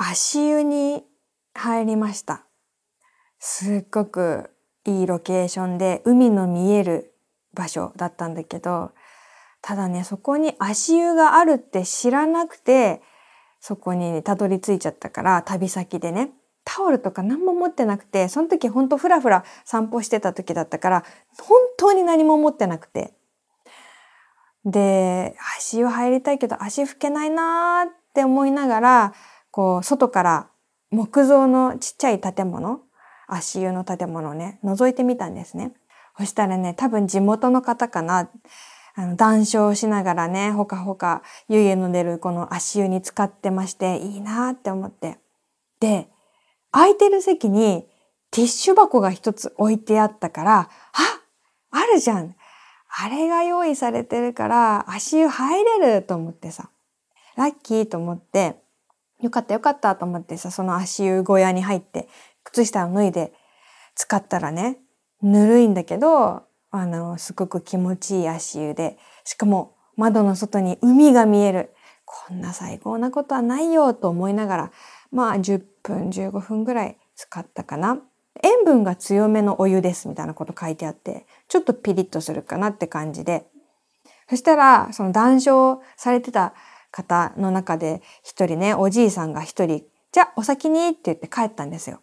足湯に入りました。すっごくいいロケーションで海の見える場所だったんだけど、ただね、そこに足湯があるって知らなくて、そこにたどり着いちゃったから、旅先でね、タオルとか何も持ってなくて、その時ほんとふらふら散歩してた時だったから、本当に何も持ってなくて。で、足湯入りたいけど足拭けないなーって思いながら、こう、外から木造のちっちゃい建物、足湯の建物をね、覗いてみたんですね。そしたらね、多分地元の方かな。あの、談笑しながらね、ほかほか湯気の出るこの足湯に使ってまして、いいなって思って。で、空いてる席にティッシュ箱が一つ置いてあったから、ああるじゃんあれが用意されてるから足湯入れると思ってさ、ラッキーと思って、よかったよかったと思ってさ、その足湯小屋に入って、靴下を脱いで使ったらね、ぬるいんだけど、あの、すごく気持ちいい足湯で、しかも窓の外に海が見える。こんな最高なことはないよと思いながら、まあ10分15分ぐらい使ったかな。塩分が強めのお湯ですみたいなこと書いてあって、ちょっとピリッとするかなって感じで。そしたら、その談笑されてた方の中で一人ね、おじいさんが一人、じゃあお先にって言って帰ったんですよ。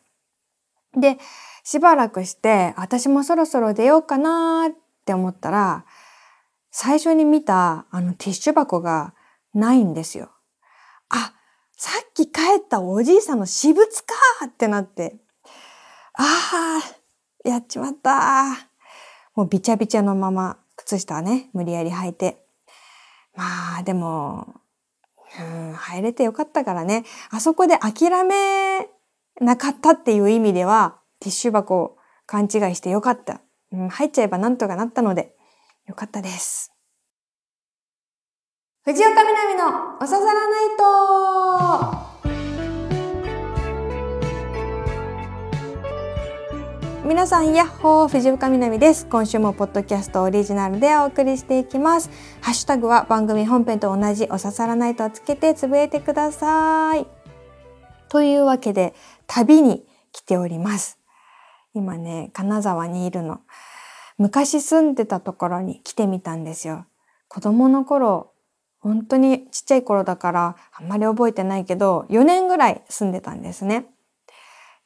で、しばらくして、私もそろそろ出ようかなって思ったら、最初に見たあのティッシュ箱がないんですよ。あ、さっき帰ったおじいさんの私物かってなって、ああ、やっちまった。もうびちゃびちゃのまま靴下はね、無理やり履いて。まあでも、うん、入れてよかったからね。あそこで諦めなかったっていう意味では、ティッシュ箱を勘違いしてよかった。うん、入っちゃえばなんとかなったので、よかったです。藤岡みなみのおささらナイト皆さん、やっほー、藤岡みなみです。今週もポッドキャストオリジナルでお送りしていきます。ハッシュタグは番組本編と同じおささらないとつけてつぶえてください。というわけで、旅に来ております。今ね、金沢にいるの。昔住んでたところに来てみたんですよ。子供の頃、本当にちっちゃい頃だからあんまり覚えてないけど、4年ぐらい住んでたんですね。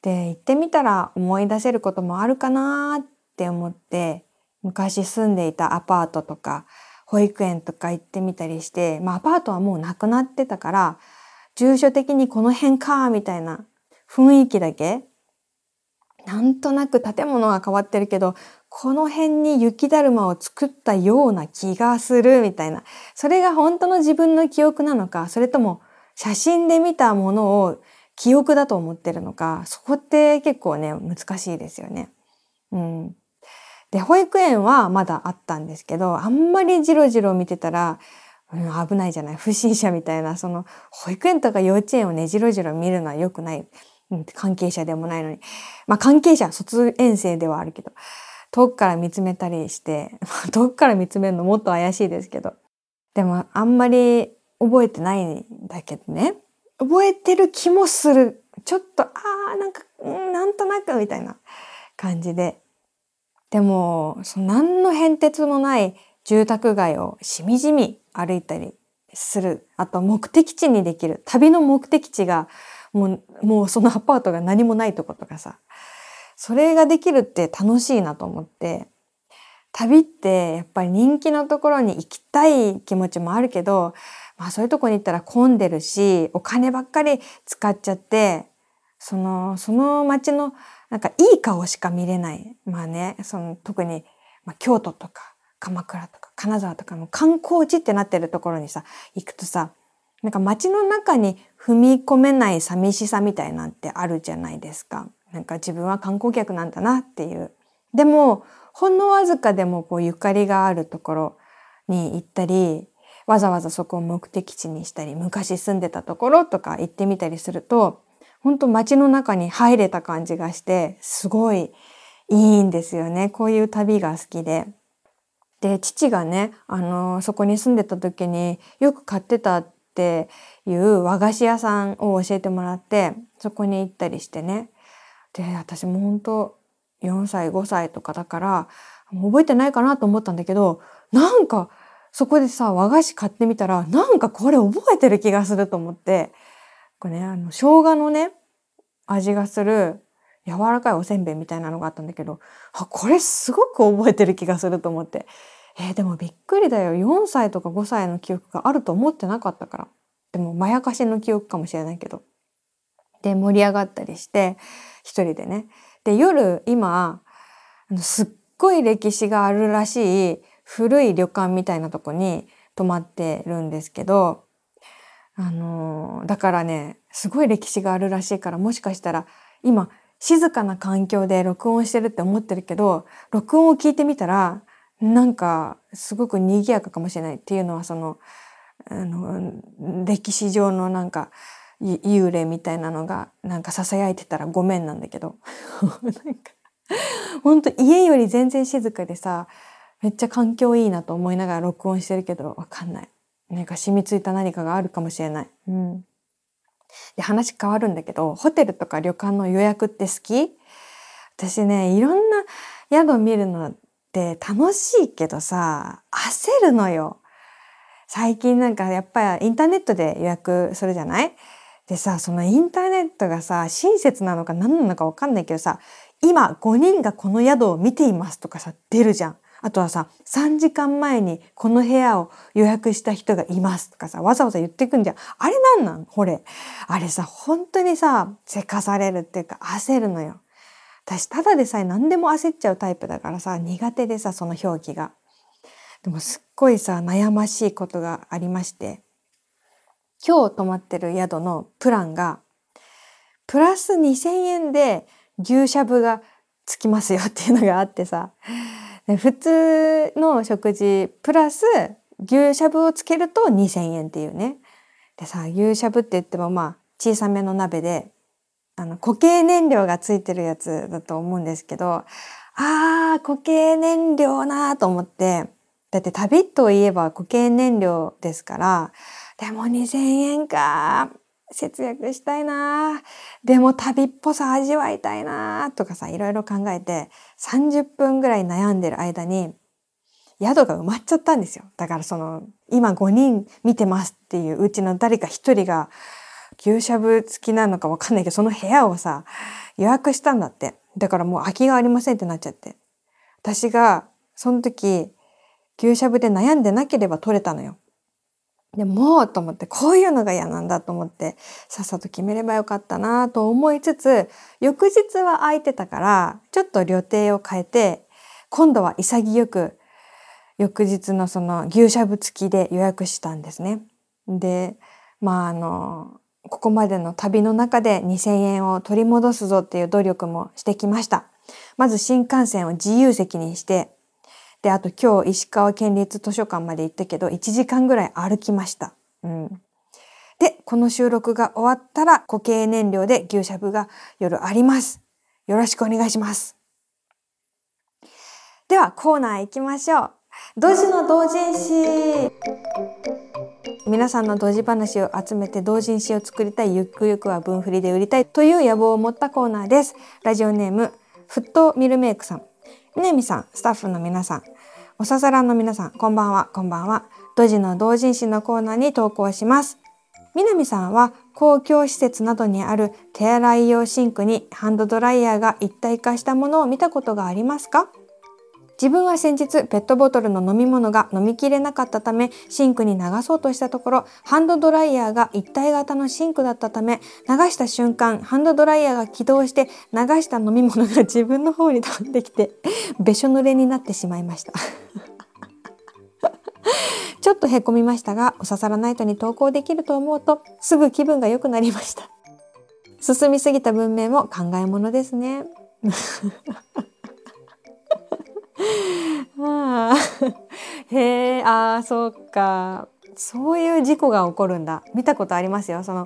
で、行ってみたら思い出せることもあるかなって思って、昔住んでいたアパートとか、保育園とか行ってみたりして、まあアパートはもうなくなってたから、住所的にこの辺か、みたいな雰囲気だけ、なんとなく建物が変わってるけど、この辺に雪だるまを作ったような気がする、みたいな。それが本当の自分の記憶なのか、それとも写真で見たものを記憶だと思ってるのか、そこって結構ね、難しいですよね。うん。で、保育園はまだあったんですけど、あんまりじろじろ見てたら、うん、危ないじゃない。不審者みたいな、その、保育園とか幼稚園をね、じろじろ見るのは良くない。うん、関係者でもないのに。まあ、関係者、卒園生ではあるけど、遠くから見つめたりして、遠くから見つめるのもっと怪しいですけど。でも、あんまり覚えてないんだけどね。覚えてる気もする。ちょっと、ああ、なんか、なんとなくみたいな感じで。でも、その何の変哲もない住宅街をしみじみ歩いたりする。あと目的地にできる。旅の目的地が、もう、もうそのアパートが何もないとことかさ。それができるって楽しいなと思って。旅ってやっぱり人気のところに行きたい気持ちもあるけど、まあそういうとこに行ったら混んでるし、お金ばっかり使っちゃって、その、その街のなんかいい顔しか見れない。まあね、その特に、まあ、京都とか鎌倉とか金沢とかの観光地ってなってるところにさ、行くとさ、なんか街の中に踏み込めない寂しさみたいなんてあるじゃないですか。なんか自分は観光客なんだなっていう。でも、ほんのわずかでもこうゆかりがあるところに行ったり、わざわざそこを目的地にしたり、昔住んでたところとか行ってみたりすると、本当街の中に入れた感じがして、すごいいいんですよね。こういう旅が好きで。で、父がね、あの、そこに住んでた時によく買ってたっていう和菓子屋さんを教えてもらってそこに行ったりしてねで私も本当4歳5歳とかだから覚えてないかなと思ったんだけどなんかそこでさ和菓子買ってみたらなんかこれ覚えてる気がすると思って。これねあの生姜のね味がする柔らかいおせんべいみたいなのがあったんだけどあこれすごく覚えてる気がすると思って。えー、でもびっくりだよ。4歳とか5歳の記憶があると思ってなかったから。でもまやかしの記憶かもしれないけど。で盛り上がったりして一人でね。で夜今すっごい歴史があるらしい古い旅館みたいなとこに泊まってるんですけどあのー、だからねすごい歴史があるらしいからもしかしたら今静かな環境で録音してるって思ってるけど録音を聞いてみたらなんかすごく賑やかかもしれないっていうのはそのあの歴史上のなんか幽霊みたいなのがなんか囁いてたらごめんなんだけど。なんか本当家より全然静かでさめっちゃ環境いいなと思いながら録音してるけどわかんないなんか染みついた何かがあるかもしれない。うん、で話変わるんだけどホテルとか旅館の予約って好き？私ねいろんな宿見るのって楽しいけどさ焦るのよ。最近なんかやっぱりインターネットで予約するじゃない？でさそのインターネットがさ親切なのか何なのか分かんないけどさ今5人がこの宿を見ていますとかさ出るじゃん。あとはさ3時間前にこの部屋を予約した人がいますとかさわざわざ言ってくんじゃん。あれなんなん？ほれ。あれさ本当にさせかされるっていうか焦るのよ。私ただでさえ何でも焦っちゃうタイプだからさ苦手でさその表記が。でもすっごいさ悩ましいことがありまして今日泊まってる宿のプランがプラス2,000円で牛しゃぶがつきますよっていうのがあってさ普通の食事プラス牛しゃぶをつけると2,000円っていうね。でさ牛しゃぶって言ってもまあ小さめの鍋であの固形燃料がついてるやつだと思うんですけどあー固形燃料なと思ってだって旅といえば固形燃料ですからでも2,000円か節約したいなでも旅っぽさ味わいたいなとかさいろいろ考えて30分ぐらい悩んでる間に宿が埋まっちゃったんですよだからその今5人見てますっていううちの誰か1人が牛しゃぶ付きなのかわかんないけど、その部屋をさ、予約したんだって。だからもう空きがありませんってなっちゃって。私が、その時、牛しゃぶで悩んでなければ取れたのよ。でもうと思って、こういうのが嫌なんだと思って、さっさと決めればよかったなと思いつつ、翌日は空いてたから、ちょっと旅程を変えて、今度は潔く、翌日のその牛しゃぶ付きで予約したんですね。で、まああの、ここまでの旅の中で2000円を取り戻すぞっていう努力もしてきました。まず新幹線を自由席にして、で、あと今日石川県立図書館まで行ったけど、1時間ぐらい歩きました。うん。で、この収録が終わったら固形燃料で牛しゃぶが夜あります。よろしくお願いします。ではコーナー行きましょう。同時の同人誌皆さんの同時話を集めて同人誌を作りたいゆくゆくは分振りで売りたいという野望を持ったコーナーですラジオネームフットミルメイクさん南さんスタッフの皆さんおささらの皆さんこんばんはこんばんは。ドジの同人誌のコーナーに投稿します。みなみさんは公共施設などにある手洗い用シンクにハンドドライヤーが一体化したものを見たことがありますか？自分は先日ペットボトルの飲み物が飲みきれなかったためシンクに流そうとしたところハンドドライヤーが一体型のシンクだったため流した瞬間ハンドドライヤーが起動して流した飲み物が自分の方に飛んできてべしょ濡れになってしまいました。ちょっとへこみましたがおささらナイトに投稿できると思うとすぐ気分が良くなりました。進みすぎた文明も考えものですね。あ へえああそうか。そういう事故が起こるんだ。見たことありますよ。その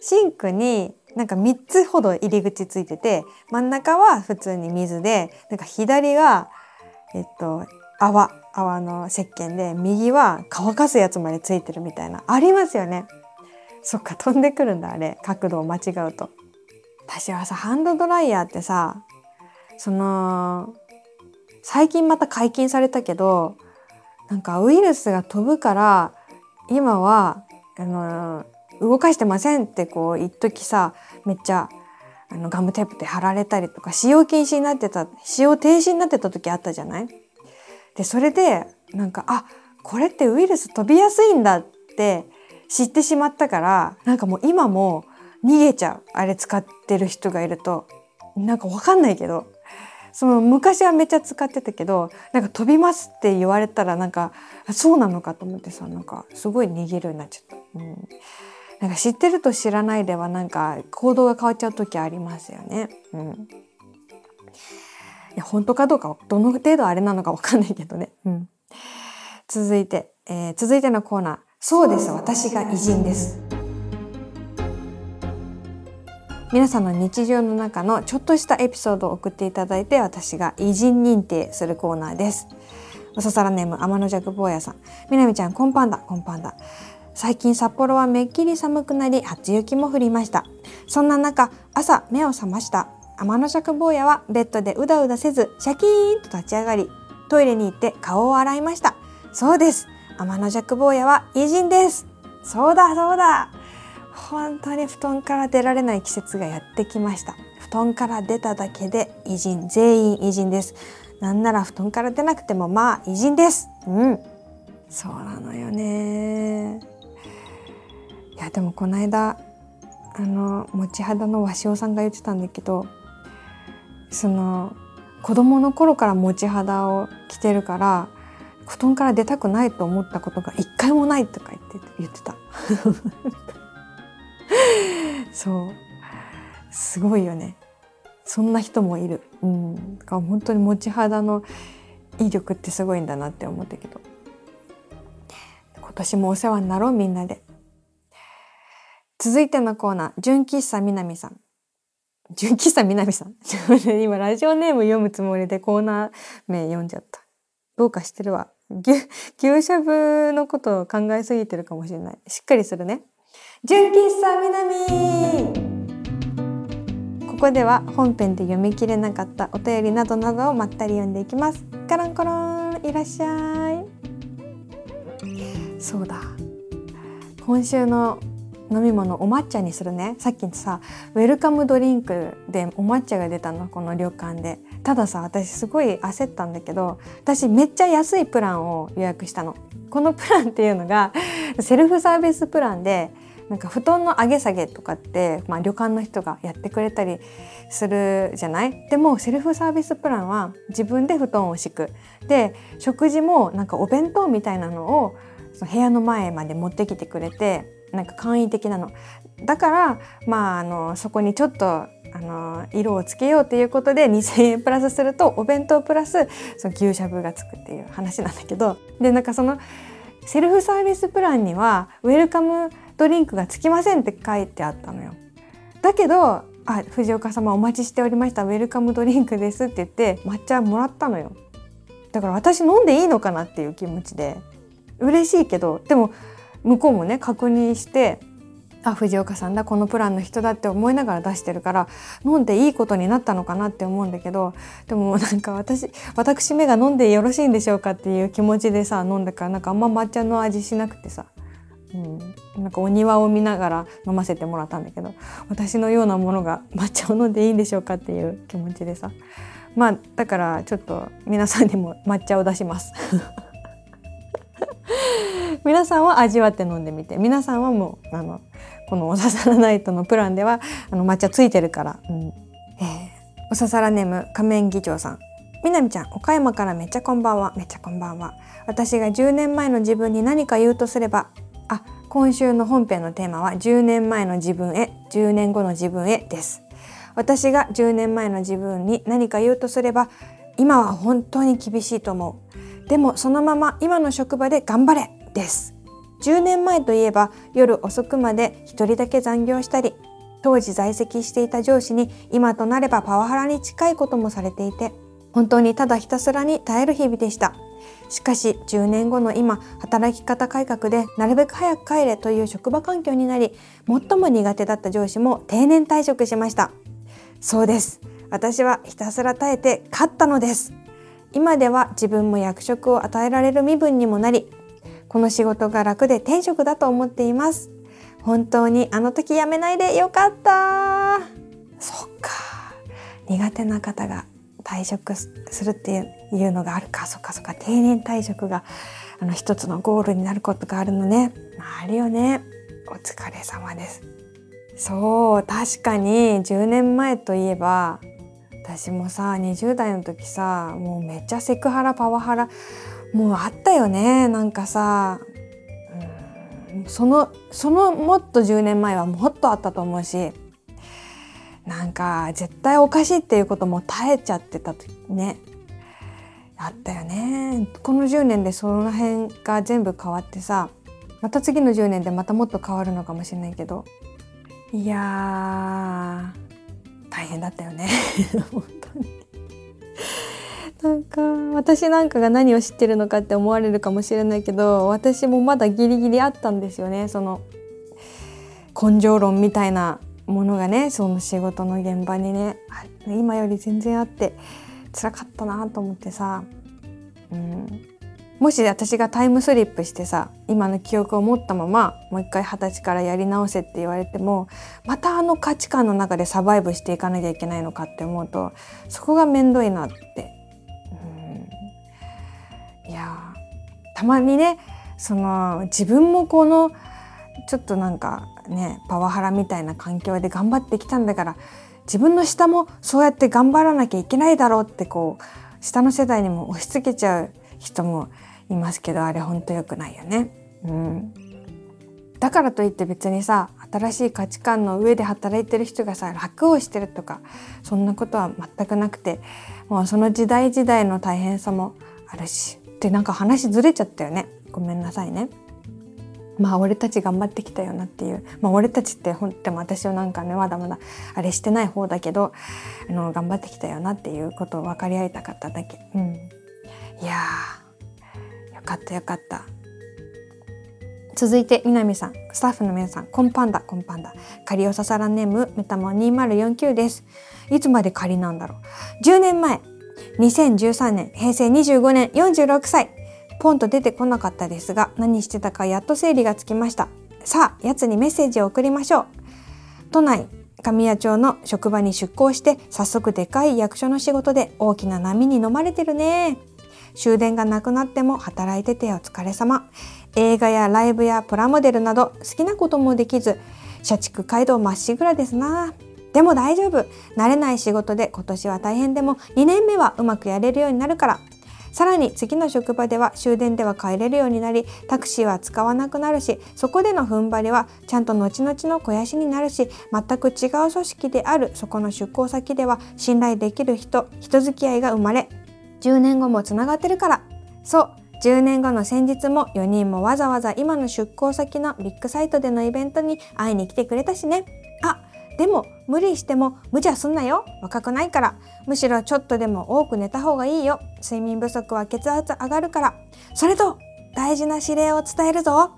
シンクになんか3つほど入り口ついてて真ん中は普通に水でなんか左がえっと泡泡の石鹸で右は乾かすやつまでついてるみたいな。ありますよね。そっか飛んでくるんだあれ。角度を間違うと。私はさハンドドライヤーってさその最近また解禁されたけどなんかウイルスが飛ぶから今はあの動かしてませんってこう一時さめっちゃあのガムテープで貼られたりとか使用禁止になってた使用停止になってた時あったじゃない？でそれでなんかあこれってウイルス飛びやすいんだって知ってしまったからなんかもう今も逃げちゃう。あれ使ってる人がいると。なんかわかんないけど。その昔はめっちゃ使ってたけどなんか飛びますって言われたらなんかそうなのかと思ってさなんかすごい逃げるようになっちゃった。うんなんか知ってると知らないではなんか行動が変わっちゃう時ありますよね。うん、いや本当かどうかどの程度あれなのかわかんないけどね。うん、続いて、えー、続いてのコーナー「そうです私が偉人です」。皆さんの日常の中のちょっとしたエピソードを送っていただいて私が偉人認定するコーナーです。おささらネーム天の弱坊やさん。みなみちゃんこんぱんだ。こんぱんだ。最近札幌はめっきり寒くなり初雪も降りました。そんな中朝目を覚ました。天の尺坊やはベッドでうだうだせずシャキーンと立ち上がりトイレに行って顔を洗いました。そうです。天の尺坊やは偉人です。そうだそうだ。本当に布団から出られない季節がやってきました。布団から出ただけで偉人全員偉人です。なんなら布団から出なくてもまあ偉人です。うん。そうなのよね。いやでもこの間あの持ち肌の鷲尾さんが言ってたんだけどその子供の頃から持ち肌を着てるから布団から出たくないと思ったことが一回もないとか言って言ってた。そうすごいよねそんな人もいるうんだから本当に持ち肌の威力ってすごいんだなって思ったけど今年もお世話になろうみんなで続いてのコーナー、純喫茶みなみさん。純喫茶みなみさん？今ラジオネーム読むつもりでコーナー名読んじゃった。どうかしてるわ。牛、牛しゃぶのことを考えすぎてるかもしれない。しっかりするね。純喫茶みなみここでは本編で読み切れなかったお便りなどなどをまったり読んでいきます。カランコロンいらっしゃい。そうだ。今週の飲み物お抹茶にするねさっきさウェルカムドリンクでお抹茶が出たのこの旅館でたださ私すごい焦ったんだけど私めっちゃ安いプランを予約したのこのプランっていうのがセルフサービスプランでなんか布団の上げ下げとかって、まあ、旅館の人がやってくれたりするじゃない？でもセルフサービスプランは自分で布団を敷く。で食事もなんかお弁当みたいなのをその部屋の前まで持ってきてくれてなんか簡易的なの。だからまああのそこにちょっとあの色をつけようということで2,000円プラスするとお弁当プラスその牛しゃぶがつくっていう話なんだけど。でなんかそのセルフサービスプランにはウェルカムドリンクがつきませんって書いてあったのよ。だけどあ藤岡様お待ちしておりましたウェルカムドリンクですって言って抹茶もらったのよ。だから私飲んでいいのかなっていう気持ちで嬉しいけどでも向こうもね確認してあ藤岡さんだこのプランの人だって思いながら出してるから飲んでいいことになったのかなって思うんだけどでもなんか私私目が飲んでよろしいんでしょうかっていう気持ちでさ飲んだからなんかあんま抹茶の味しなくてさ、うん、なんかお庭を見ながら飲ませてもらったんだけど私のようなものが抹茶を飲んでいいんでしょうかっていう気持ちでさ。まあだからちょっと皆さんにも抹茶を出します。皆さんは味わって飲んでみて皆さんはもうあのこのおささらナイトのプランではあの抹茶ついてるから、うん。えー、おささらネーム仮面議長さん。みなみちゃん岡山からめっちゃこんばんは。めっちゃこんばんは。私が10年前の自分に何か言うとすればあ今週の本編のテーマは10年前の自分へ10年後の自分へです。私が10年前の自分に何か言うとすれば今は本当に厳しいと思う。でもそのまま今の職場で頑張れです。10年前といえば夜遅くまで一人だけ残業したり当時在籍していた上司に今となればパワハラに近いこともされていて本当にただひたすらに耐える日々でした。しかし10年後の今働き方改革でなるべく早く帰れという職場環境になり最も苦手だった上司も定年退職しました。そうです。私はひたすら耐えて勝ったのです。今では自分も役職を与えられる身分にもなりこの仕事が楽で転職だと思っています。本当にあの時辞めないでよかった。そっか。苦手な方が退職するっていうのがあるかそっかそっか定年退職があの一つのゴールになることがあるのね。まあるよね。お疲れ様です。そう確かに10年前といえば私もさ20代の時さもうめっちゃセクハラパワハラもうあったよね。なんかさうんそのそのもっと10年前はもっとあったと思うしなんか絶対おかしいっていうことも耐えちゃってた時ね。あったよね。この10年でその辺が全部変わってさまた次の10年でまたもっと変わるのかもしれないけど。いや大変だったよね。本当に。なんか私なんかが何を知ってるのかって思われるかもしれないけど私もまだギリギリあったんですよね。その根性論みたいなものがねその仕事の現場にね今より全然あって辛かったなと思ってさ、うん、もし私がタイムスリップしてさ今の記憶を持ったままもう一回二十歳からやり直せって言われてもまたあの価値観の中でサバイブしていかなきゃいけないのかって思うとそこがめんどいなって、うん、いやたまにねその自分もこのちょっとなんかねパワハラみたいな環境で頑張ってきたんだから自分の下もそうやって頑張らなきゃいけないだろうってこう下の世代にも押し付けちゃう人もいますけどあれほんと良くないよね。うん、だからといって別にさ新しい価値観の上で働いてる人がさ楽をしてるとかそんなことは全くなくてもうその時代時代の大変さもあるしってなんか話ずれちゃったよねごめんなさいね。まあ俺たち頑張ってきたよなっていう。まあ俺たちってほんでも私はなんかねまだまだあれしてない方だけどあの頑張ってきたよなっていうことを分かり合いたかっただけ、うん、いやよかったよかった。続いて南さん。スタッフの皆さん。コンパンダコンパンダ。仮をささらネームメタモ2049です。いつまで仮なんだろう。10年前。2013年。平成25年。46歳。ポンと出てこなかったですが何してたかやっと整理がつきました。さあやつにメッセージを送りましょう。都内神谷町の職場に出向して早速でかい役所の仕事で大きな波に飲まれてるね。終電がなくなっても働いててお疲れ様。映画やライブやプラモデルなど好きなこともできず社畜街道まっしぐらですな。でも大丈夫。慣れない仕事で今年は大変でも2年目はうまくやれるようになるから。さらに次の職場では終電では帰れるようになりタクシーは使わなくなるしそこでの踏ん張りはちゃんと後々の肥やしになるし全く違う組織であるそこの出向先では信頼できる人人付き合いが生まれ10年後もつながってるから。そう10年後の先日も4人もわざわざ今の出向先のビッグサイトでのイベントに会いに来てくれたしね。でも無理しても無茶すんなよ。若くないから。むしろちょっとでも多く寝た方がいいよ。睡眠不足は血圧上がるから。それと大事な指令を伝えるぞ。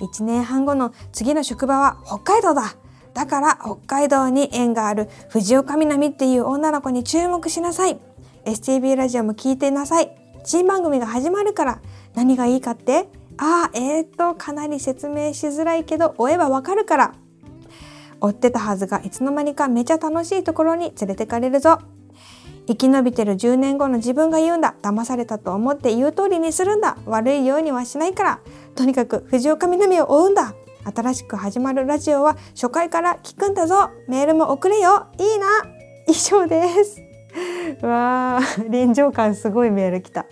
1年半後の次の職場は北海道だ。だから北海道に縁がある。藤岡みなみっていう女の子に注目しなさい。STB ラジオも聞いてなさい。新番組が始まるから。何がいいかって？ああえー、っとかなり説明しづらいけど追えばわかるから。追ってたはずがいつの間にかめちゃ楽しいところに連れてかれるぞ。生き延びてる10年後の自分が言うんだ。騙されたと思って言う通りにするんだ。悪いようにはしないから。とにかく藤岡みなみを追うんだ。新しく始まるラジオは初回から聞くんだぞ。メールも送れよ。いいな。以上です。わー。臨場感すごいメール来た。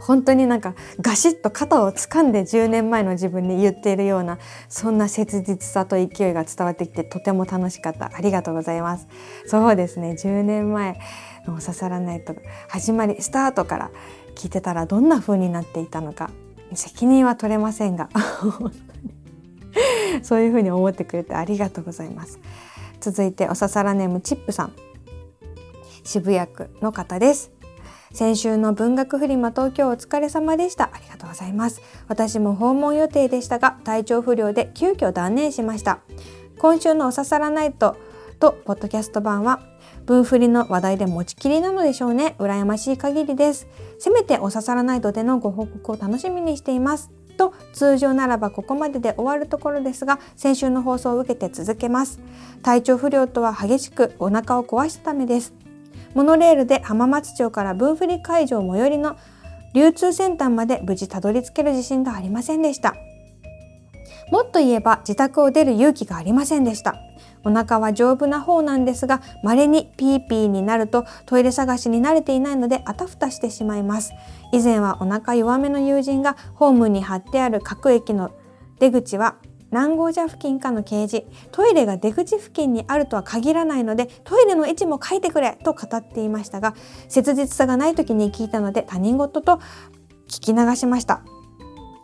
本当になんかガシッと肩を掴んで10年前の自分に言っているようなそんな切実さと勢いが伝わってきてとても楽しかった。ありがとうございます。そうですね。10年前の刺さらないと始まりスタートから聞いてたらどんな風になっていたのか責任は取れませんが。そういう風に思ってくれてありがとうございます。続いておささらネームチップさん。渋谷区の方です。先週の文学フリマ東京お疲れ様でした。ありがとうございます。私も訪問予定でしたが、体調不良で急遽断念しました。今週のおささらナイトとポッドキャスト版は、文振りの話題で持ちきりなのでしょうね。羨ましい限りです。せめておささらナイトでのご報告を楽しみにしています。と通常ならばここまでで終わるところですが先週の放送を受けて続けます体調不良とは激しくお腹を壊したためですモノレールで浜松町から分振り会場最寄りの流通センターまで無事たどり着ける自信がありませんでした。もっと言えば自宅を出る勇気がありませんでした。お腹は丈夫な方なんですが稀にピーピーになるとトイレ探しに慣れていないのであたふたしてしまいます。以前はお腹弱めの友人がホームに貼ってある各駅の出口は何号車付近かの掲示トイレが出口付近にあるとは限らないのでトイレの位置も書いてくれと語っていましたが切実さがない時に聞いたので他人事と聞き流しました。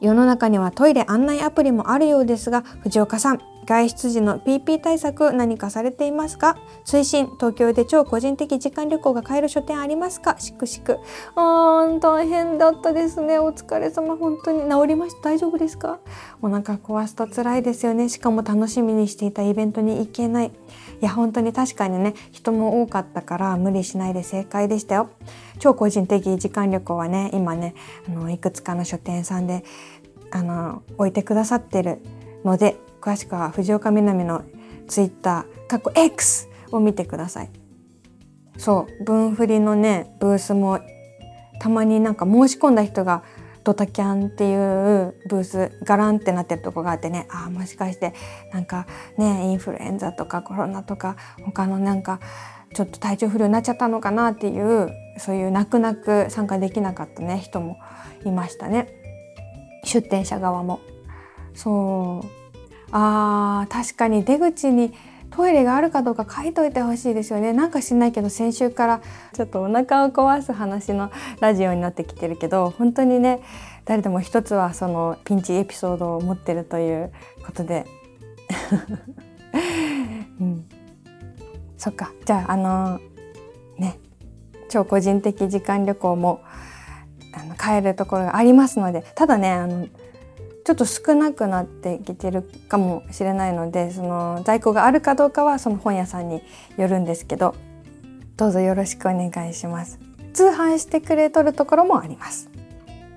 世の中にはトイレ案内アプリもあるようですが藤岡さん外出時の PP 対策何かされていますか？推進東京で超個人的時間旅行が買える書店ありますか？しくしく。あー大変だったですね。お疲れ様。本当に治りました。大丈夫ですか？お腹壊すと辛いですよね。しかも楽しみにしていたイベントに行けない。いや本当に確かにね。人も多かったから無理しないで正解でしたよ。超個人的時間旅行はね今ねあのいくつかの書店さんであの置いてくださってるので詳しくは藤岡みなみのツイッター過去 X を見てください。そう分振りのねブースもたまになんか申し込んだ人がドタキャンっていうブースガランってなってるとこがあってねああもしかしてなんかねインフルエンザとかコロナとか他のなんかちょっと体調不良になっちゃったのかなっていうそういう泣く泣く参加できなかったね人もいましたね。出店者側も。そう。あー確かに出口にトイレがあるかどうか書いといてほしいですよね。なんか知んないけど先週からちょっとお腹を壊す話のラジオになってきてるけど本当にね誰でも一つはそのピンチエピソードを持ってるということで、うん、そっか。じゃああのね超個人的時間旅行もあの帰るところがありますのでただねあのちょっと少なくなってきてるかもしれないのでその在庫があるかどうかはその本屋さんによるんですけどどうぞよろしくお願いします。通販してくれとるところもあります。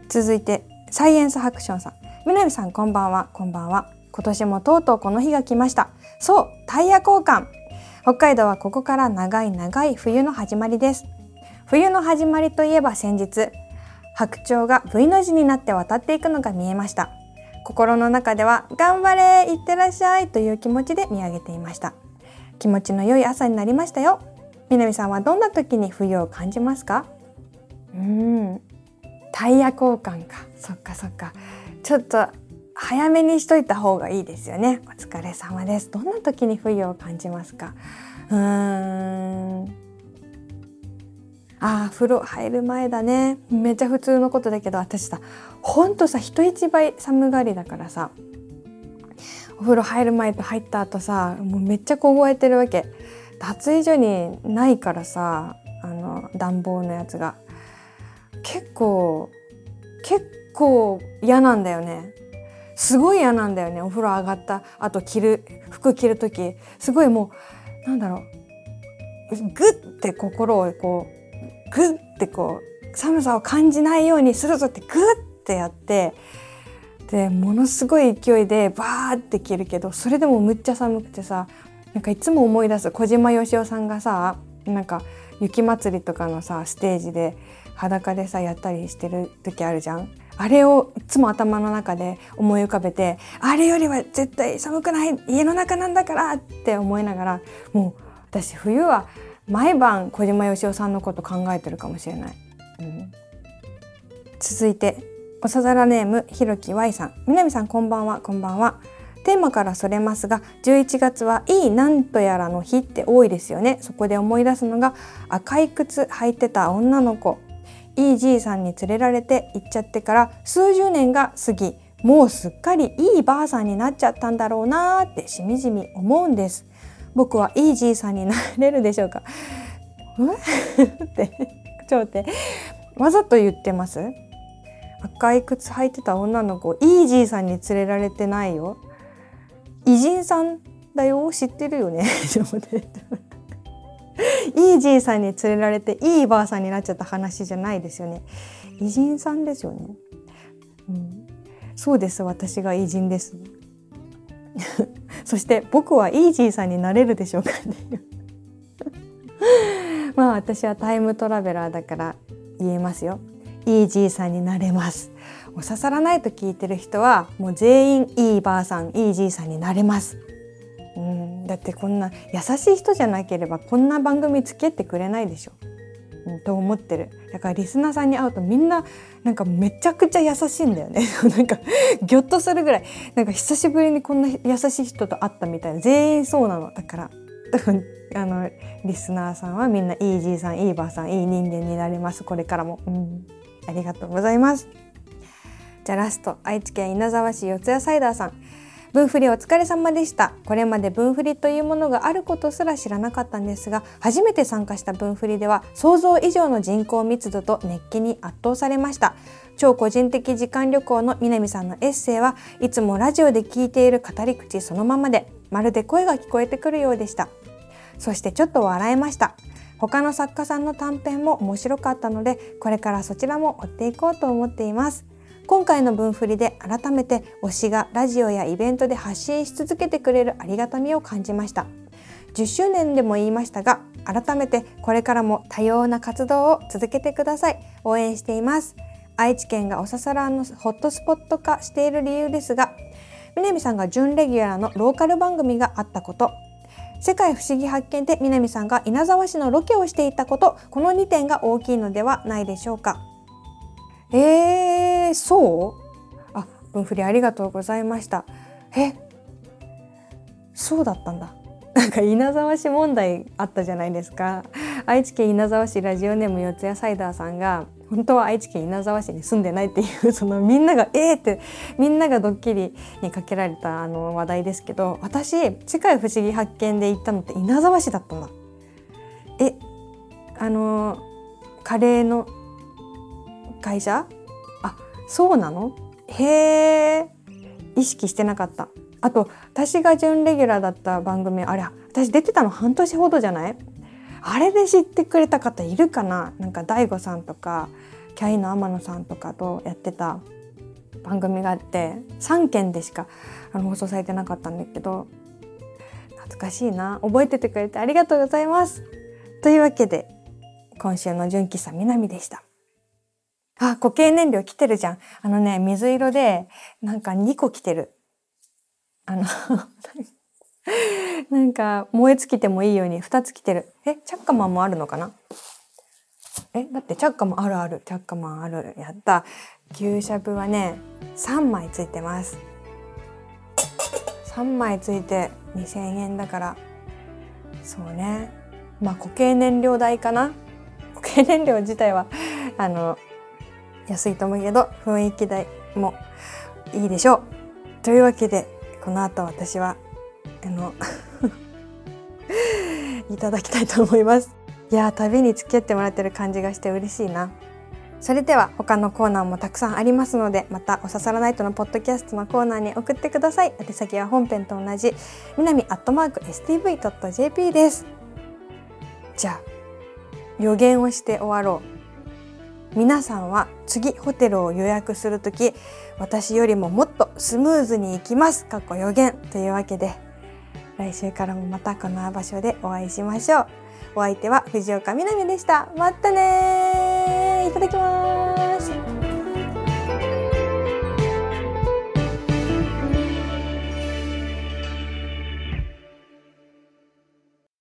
続いてサイエンスハクションさん。南さんこんばんは。こんばんは。今年もとうとうこの日が来ました。そうタイヤ交換。北海道はここから長い長い冬の始まりです。冬の始まりといえば先日白鳥が V の字になって渡っていくのが見えました。心の中では頑張れいってらっしゃいという気持ちで見上げていました。気持ちの良い朝になりましたよ。南さんはどんな時に冬を感じますか？うん。タイヤ交換か。そっかそっか。ちょっと早めにしといた方がいいですよね。お疲れ様です。どんな時に冬を感じますか？うーん。あー風呂入る前だね。めっちゃ普通のことだけど私さほんとさ人一倍寒がりだからさお風呂入る前と入った後さもうめっちゃ凍えてるわけ。脱衣所にないからさあの暖房のやつが。結構結構嫌なんだよね。すごい嫌なんだよねお風呂上がったあと着る服着る時。すごいもうなんだろうグッて心をこうグッてこう寒さを感じないようにするぞってグッてやってでものすごい勢いでバーって着るけどそれでもむっちゃ寒くてさなんかいつも思い出す小島よしおさんがさなんか雪まつりとかのさステージで裸でさやったりしてる時あるじゃん。あれをいつも頭の中で思い浮かべてあれよりは絶対寒くない家の中なんだからって思いながらもう私冬は毎晩小島よしおさんのこと考えてるかもしれない、うん、続いておさざらネームひろき Y さん。南さんこんばんは。こんばんは。テーマからそれますが11月はいいなんとやらの日って多いですよね。そこで思い出すのが赤い靴履いてた女の子。いいじいさんに連れられて行っちゃってから数十年が過ぎもうすっかりいいばあさんになっちゃったんだろうなーってしみじみ思うんです僕はいいじいさんになれるでしょうか？ってちょっと待って。わざと言ってます？赤い靴履いてた女の子イージーさんに連れられてないよ。偉人さんだよ知ってるよね？イージーさんに連れられていいばあさんになっちゃった話じゃないですよね。偉人さんですよね、うん、そうです私が偉人です。そして僕はイージーさんになれるでしょうかっていう。まあ私はタイムトラベラーだから言えますよ。イージーさんになれます。お刺さらないと聞いてる人はもう全員いいばあさんイージーさんになれます。うんだってこんな優しい人じゃなければこんな番組付き合ってくれないでしょ、うん、と思ってる。だからリスナーさんに会うとみんななんかめちゃくちゃ優しいんだよね。なんかギョッとするぐらい。なんか久しぶりにこんな優しい人と会ったみたいな。全員そうなの。だから あのリスナーさんはみんなイージーさんいいばあさんいい人間になれます。これからも、うん、ありがとうございます。じゃあラスト。愛知県稲沢市四谷サイダーさん。分振りお疲れ様でした。これまで分振りというものがあることすら知らなかったんですが初めて参加した分振りでは想像以上の人口密度と熱気に圧倒されました。超個人的時間旅行の南さんのエッセイはいつもラジオで聞いている語り口そのままでまるで声が聞こえてくるようでした。そしてちょっと笑えました。他の作家さんの短編も面白かったのでこれからそちらも追っていこうと思っています。今回の分振りで改めて推しがラジオやイベントで発信し続けてくれるありがたみを感じました。10周年でも言いましたが改めてこれからも多様な活動を続けてください。応援しています。愛知県がおささらのホットスポット化している理由ですが南さんが準レギュラーのローカル番組があったこと。世界不思議発見で南さんが稲沢市のロケをしていたこと。この2点が大きいのではないでしょうか。えー、そう？あ、分振りありがとうございました。え、そうだったんだ。なんか稲沢市問題あったじゃないですか。愛知県稲沢市ラジオネーム四谷サイダーさんが本当は愛知県稲沢市に住んでないっていうそのみんながえーってみんながドッキリにかけられたあの話題ですけど私世界不思議発見で行ったのって稲沢市だったんだ。え？あのカレーの会社？あそうなの？へえ意識してなかった。あと私が準レギュラーだった番組あれ私出てたの半年ほどじゃない？あれで知ってくれた方いるかな？なんか DAIGO さんとかキャインの天野さんとかとやってた番組があって3件でしかあの放送されてなかったんだけど懐かしいな。覚えててくれてありがとうございます。というわけで今週の純喫茶南でした。あ、固形燃料来てるじゃん。あのね、水色で、なんか2個来てる。あの なんか燃え尽きてもいいように2つ来てる。え、チャッカマンもあるのかな？え、だってチャッカマンあるある。チャッカマンある。やった。牛しゃぶはね、3枚ついてます。3枚ついて2000円だから。そうね。まあ固形燃料代かな？固形燃料自体は、あの、安いと思うけど雰囲気代もいいでしょう。というわけでこの後私はあの いただきたいと思います。いや旅に付き合ってもらってる感じがして嬉しいな。それでは他のコーナーもたくさんありますのでまたおささらナイトのポッドキャストのコーナーに送ってください宛先は本編と同じ南アットマーク stv.jp ですじゃあ予言をして終わろう皆さんは次ホテルを予約する時私よりももっとスムーズに行きますかっこ予言というわけで来週からもまたこの場所でお会いしましょう。お相手は藤岡みなみでした。またねいただきます。